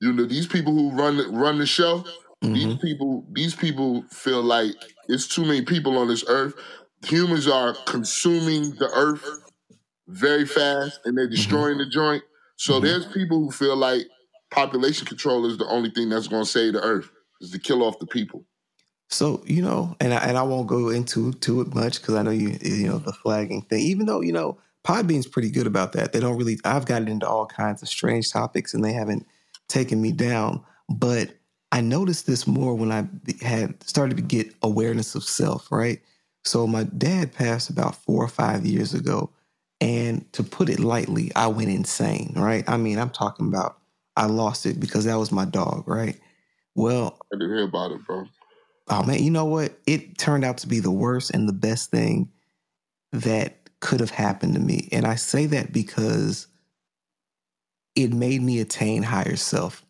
you know, these people who run the, run the show. These Mhm. people, these people feel like it's too many people on this earth. Humans are consuming the earth very fast, and they're destroying the joint. So Mhm. there's people who feel like population control is the only thing that's going to save the earth is to kill off the people. So you know, and I, and I won't go into to it much because I know you you know the flagging thing. Even though you know Podbean's pretty good about that. They don't really. I've gotten into all kinds of strange topics, and they haven't taken me down. But I noticed this more when I had started to get awareness of self. Right. So my dad passed about four or five years ago, and to put it lightly, I went insane. Right. I mean, I'm talking about I lost it because that was my dog. Right. Well, I didn't hear about it, bro. Oh man, you know what? It turned out to be the worst and the best thing that could have happened to me. And I say that because it made me attain higher self.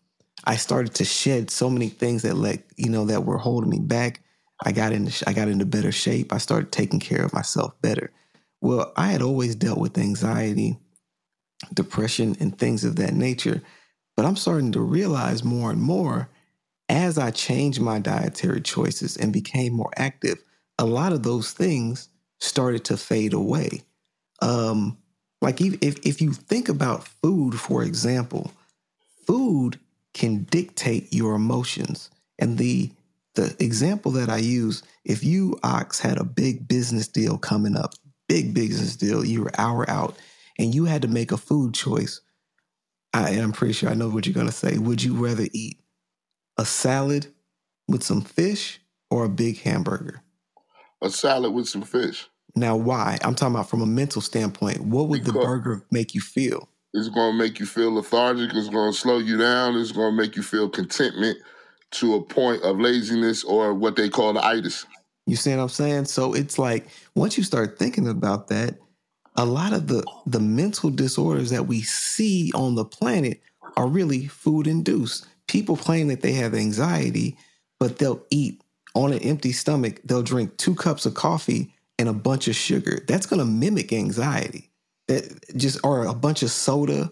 I started to shed so many things that let you know that were holding me back. I got into I got into better shape. I started taking care of myself better. Well, I had always dealt with anxiety, depression, and things of that nature, but I'm starting to realize more and more as I changed my dietary choices and became more active, a lot of those things started to fade away. Um, Like if if, you think about food, for example, food can dictate your emotions. And the the example that I use, if you OCKZ had a big business deal coming up, big business deal, you were hour out, and you had to make a food choice. I am pretty sure I know what you're gonna say. Would you rather eat a salad with some fish or a big hamburger? A salad with some fish. Now, why? I'm talking about from a mental standpoint. What would the burger make you feel? It's going to make you feel lethargic. It's going to slow you down. It's going to make you feel contentment to a point of laziness or what they call the itis. You see what I'm saying? So it's like once you start thinking about that, a lot of the the mental disorders that we see on the planet are really food induced. People claim that they have anxiety, but they'll eat on an empty stomach. They'll drink two cups of coffee and a bunch of sugar. That's going to mimic anxiety. That just or a bunch of soda.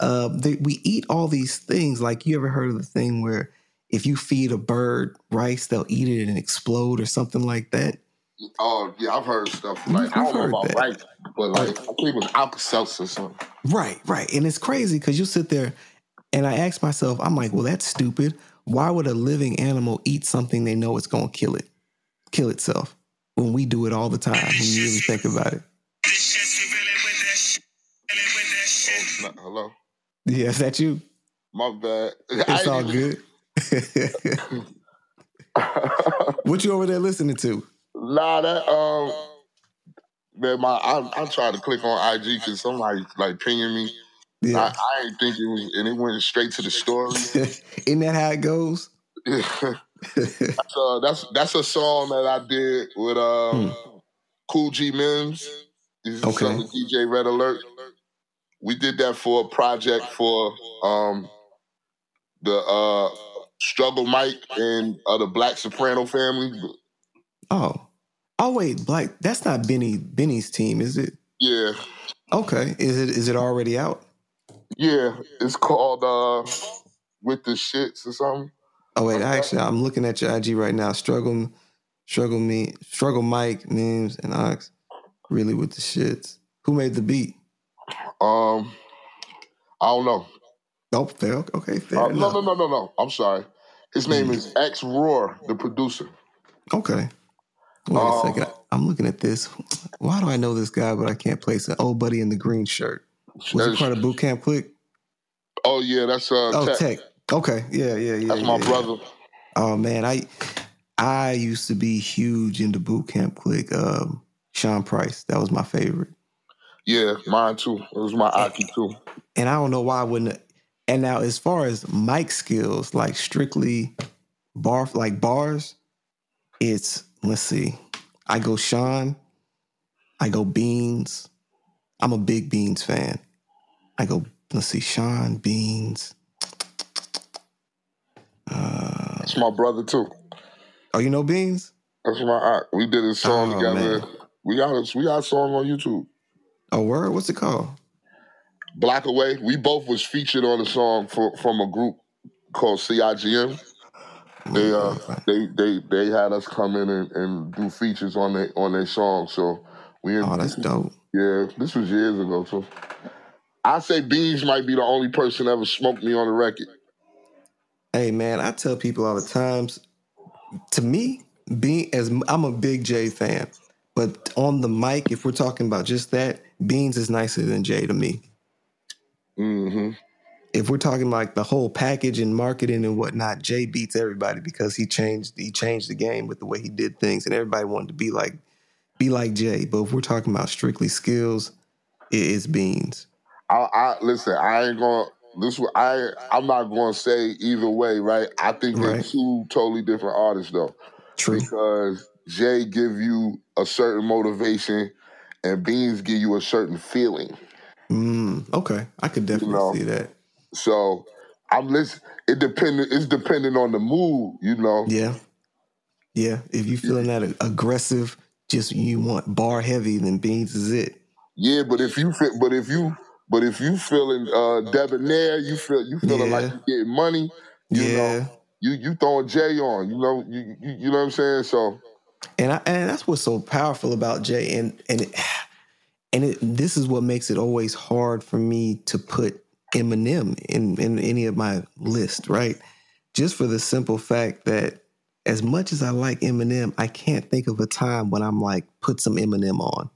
Uh, they, we eat all these things. Like you ever heard of the thing where if you feed a bird rice, they'll eat it and explode or something like that. Oh, yeah, I've heard stuff like, I You've don't know about that. right, but like, I think it was Alka-Seltzer or something. Right, right. And it's crazy because you sit there and I ask myself, I'm like, well, that's stupid. Why would a living animal eat something they know it's going to kill it, kill itself when we do it all the time when you really think about it? Oh, no, hello? Yeah, is that you? My bad. It's all good. what you over there listening to? nah, that, um, man, my, I, I tried to click on IG because somebody like pinging me. I, Yeah. I ain't think it was, and it went straight to the story. Isn't that how it goes? so that's that's a song that I did with um, Cool G Mims. This is Hmm. Okay. DJ Red Alert. We did that for a project for um, the uh, Struggle Mike and uh, the Black Soprano family. oh. Oh wait, Black, that's not Benny Benny's team, is it? Yeah, Okay. Is it is it already out? yeah. It's called uh, With the Shits or something. Oh wait, actually, I'm looking at your IG right now. Struggle, struggle me, struggle Mike, memes, and OCKZ. Really with the shits. Who made the beat? Um, I don't know. Oh, fair. Okay, fair Uh, no, no, no, no, no. I'm sorry. His name is X Roar, the producer. Okay. Wait a Um, second. I'm looking at this. Why do I know this guy, but I can't place it? Old buddy in the green shirt. Was he part of Boot Camp Clik? Oh yeah, that's uh, Oh, Tek. Tek. Okay. Yeah, yeah, yeah. That's my yeah. brother. Oh man, I I used to be huge into Boot Camp Clik. Um, Sean Price. That was my favorite. Yeah, mine too. It was my Aki too. and I don't know why I wouldn't. And now, as far as mic skills, like strictly bar, like bars, it's let's see. I go Sean, I go Beans. I'm a big Beans fan. I go. Let's see, Sean Beans. Uh, That's my brother too. oh, you know Beans? That's my aunt. We did a song Oh, together. man. We got a, we got a song on YouTube. Oh, word. What's it called? Black Away. We both was featured on a song for, from a group called CIGM. They uh they they they had us come in and, and do features on their on their song. So we Oh, that's dope. yeah, this was years ago too. I say Beans might be the only person ever smoked me on the record. Hey man, I tell people all the times. To me, being as I'm a big Jay fan, but on the mic, if we're talking about just that, Beans is nicer than Jay to me. hmm If we're talking like the whole package and marketing and whatnot, Jay beats everybody because he changed he changed the game with the way he did things, and everybody wanted to be like be like Jay. But if we're talking about strictly skills, it is Beans. I, I listen. I ain't gonna. This I I'm not gonna say either way, right? I think they're Right. two totally different artists though, True. because Jay give you a certain motivation, and Beans give you a certain feeling. Mm, okay, I could definitely know. see that. So I'm listen. It dependent. It's dependent on the mood, you know. Yeah. Yeah. If you feeling that ag- aggressive, just you want bar heavy, then beans is it. Yeah, but if you fit, but if you, but if you feeling uh, debonair, you feel you feeling like Yeah. you getting money. You yeah. know, you you throwing Jay on. You know, you, you you know what I'm saying. So And I, and that's what's so powerful about Jay. And and it, and it, this is what makes it always hard for me to put Eminem in in any of my list, right? Just for the simple fact that as much as I like Eminem, I can't think of a time when I'm like put some Eminem on.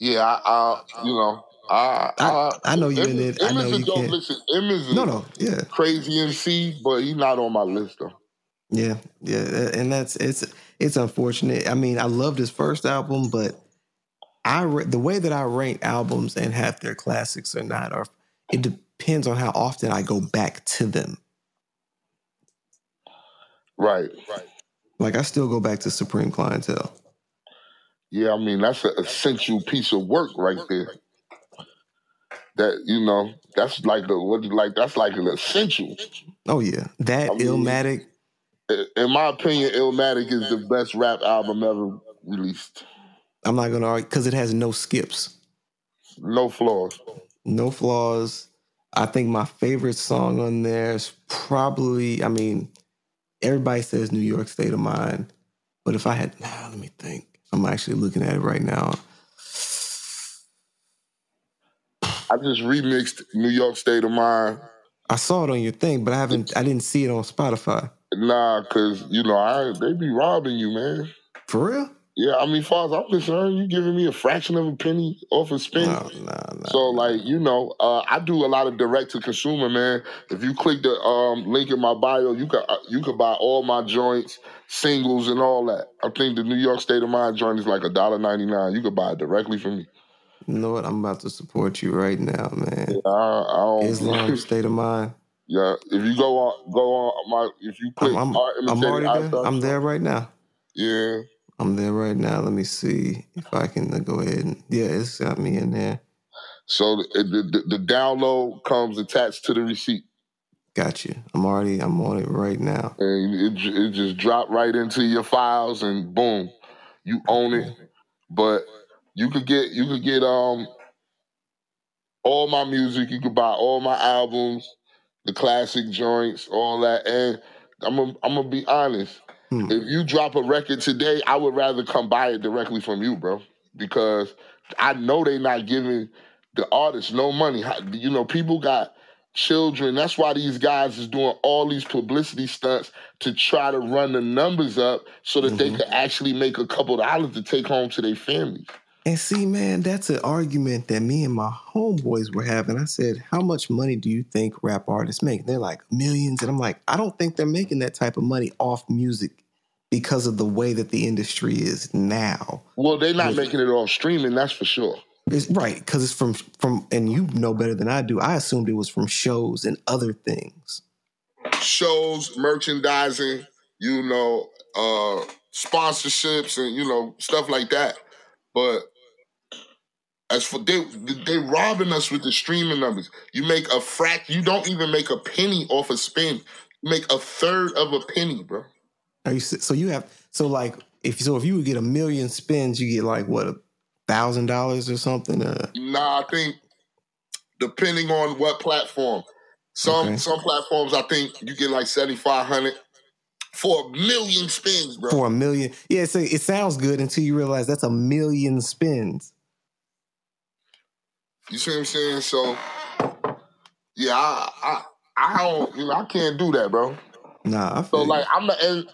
Yeah, I, I you know, I, I, I know you in it. I know you don't can't. listen. Is No, no, yeah, crazy MC, but he's not on my list though. yeah, yeah, and that's it's it's unfortunate. I mean, I loved his first album, but I the way that I rank albums and have their classics or not, or it depends on how often I go back to them. Right, right. Like I still go back to Supreme Clientele. Yeah, I mean that's an essential piece of work right there. That you know, that's like the what like that's like an essential. Oh yeah, that I mean- Illmatic. I- In my opinion, Illmatic is the best rap album ever released. I'm not gonna argue because it has no skips, No flaws. no flaws. I think my favorite song on there is probably. I mean, everybody says New York State of Mind, but if I had, nah, let me think. I'm actually looking at it right now. I just remixed New York State of Mind. I saw it on your thing, but I haven't. I didn't see it on Spotify. Nah, cause you know I they be robbing you, man. For real? Yeah, I mean, far as I'm concerned, you giving me a fraction of a penny off a spin. No, no, no. So like you know, uh, I do a lot of direct to consumer, man. If you click the um, link in my bio, you can uh, you can buy all my joints, singles, and all that. I think the New York State of Mind joint is like a dollar ninety nine. You can buy it directly from me. You know what? I'm about to support you right now, man. I, I don't, Islam State of Mind. yeah, if you go on go on my if you click I'm, I'm, I'm already there. I'm there right now. Yeah, I'm there right now. Let me see if I can uh, go ahead and yeah, it's got me in there. so the, the the download comes attached to the receipt. Got you. I'm already. I'm on it right now. and it, it just drop right into your files and boom you own it but you could get you could get um all my music you could buy all my albums the classic joints all that and i'm gonna I'm gonna be honest Hmm. if you drop a record today i would rather come buy it directly from you bro because i know they not giving the artists no money you know people got children that's why these guys is doing all these publicity stunts to try to run the numbers up so that they Mhm. could actually make a couple dollars to take home to their families And see, man, that's an argument that me and my homeboys were having. I said, "How much money do you think rap artists make?" They're like millions, and I'm like, I don't think they're making that type of money off music because of the way that the industry is now. well they're not making it off streaming that's for sure It's right because it's from from, and you know better than I do. I assumed it was from shows and other things. shows merchandising you know uh sponsorships and you know stuff like that but as for they they robbing us with the streaming numbers you make a frac you don't even make a penny off a spin you make a third of a penny bro Are you so you have so like if so if you would get a million spins, you get like what a thousand dollars or something. Uh, Nah, I think depending on what platform. Some Okay. some platforms I think you get like seventy five hundred for a million spins, bro. for a million. Yeah, so it sounds good until you realize that's a million spins. You see what I'm saying? So yeah, I I, I don't you know I can't do that, bro. Nah, I So feel like I'm the and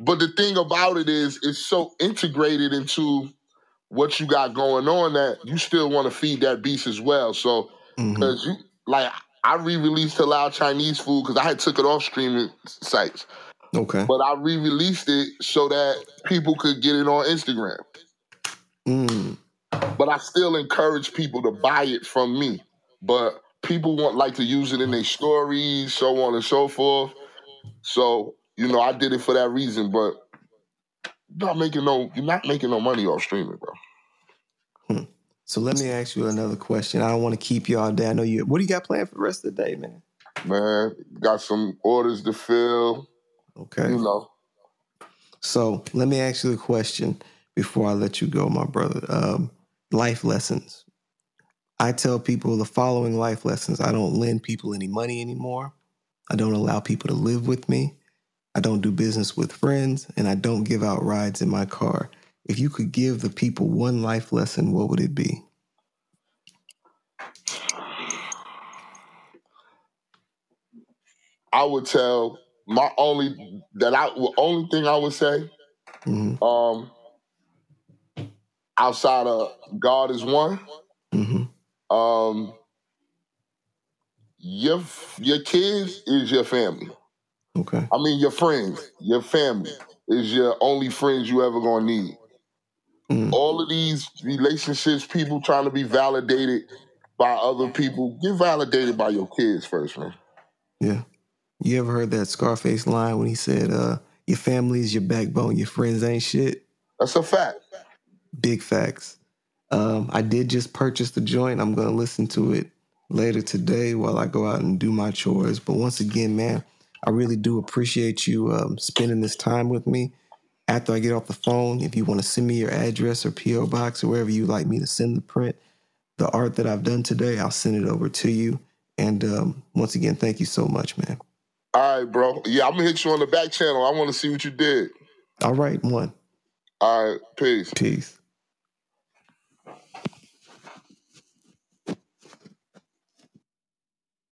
but the thing about it is it's so integrated into what you got going on that you still want to feed that beast as well. So Mhm. Cause you like I re-released a lot of Chinese food because I had took it off streaming sites, okay. but I re-released it so that people could get it on Instagram. Mm. But I still encourage people to buy it from me. But people want like to use it in their stories, so on and so forth. So you know, I did it for that reason. But not making no, you're not making no money off streaming, bro. Hmm. So let me ask you another question. I don't want to keep you all day. I know you. What do you got planned for the rest of the day, man? Man, got some orders to fill. Okay. You know, So let me ask you a question before I let you go, my brother. Um, life lessons. I tell people the following life lessons. I don't lend people any money anymore. I don't allow people to live with me. I don't do business with friends, and I don't give out rides in my car. if you could give the people one life lesson, what would it be? I would tell my only that I only thing I would say, hmm um, outside of God is one, hmm um, your your kids is your family. Okay. I mean your friends, your family is your only friends you ever gonna need. Mm. All of these relationships, people trying to be validated by other people, get validated by your kids first, man. Yeah. You ever heard that Scarface line when he said, uh, your family is your backbone, your friends ain't shit? That's a fact. Big facts. Um, I did just purchase the joint. I'm going to listen to it later today while I go out and do my chores. But once again, man, I really do appreciate you um, spending this time with me. After I get off the phone, if you want to send me your address or P.O. box or wherever you'd like me to send the print, the art that I've done today, I'll send it over to you. And um, once again, thank you so much, man. All right, bro. Yeah, I'm gonna hit you on the back channel. I want to see what you did. All right, one. All right, peace. Peace.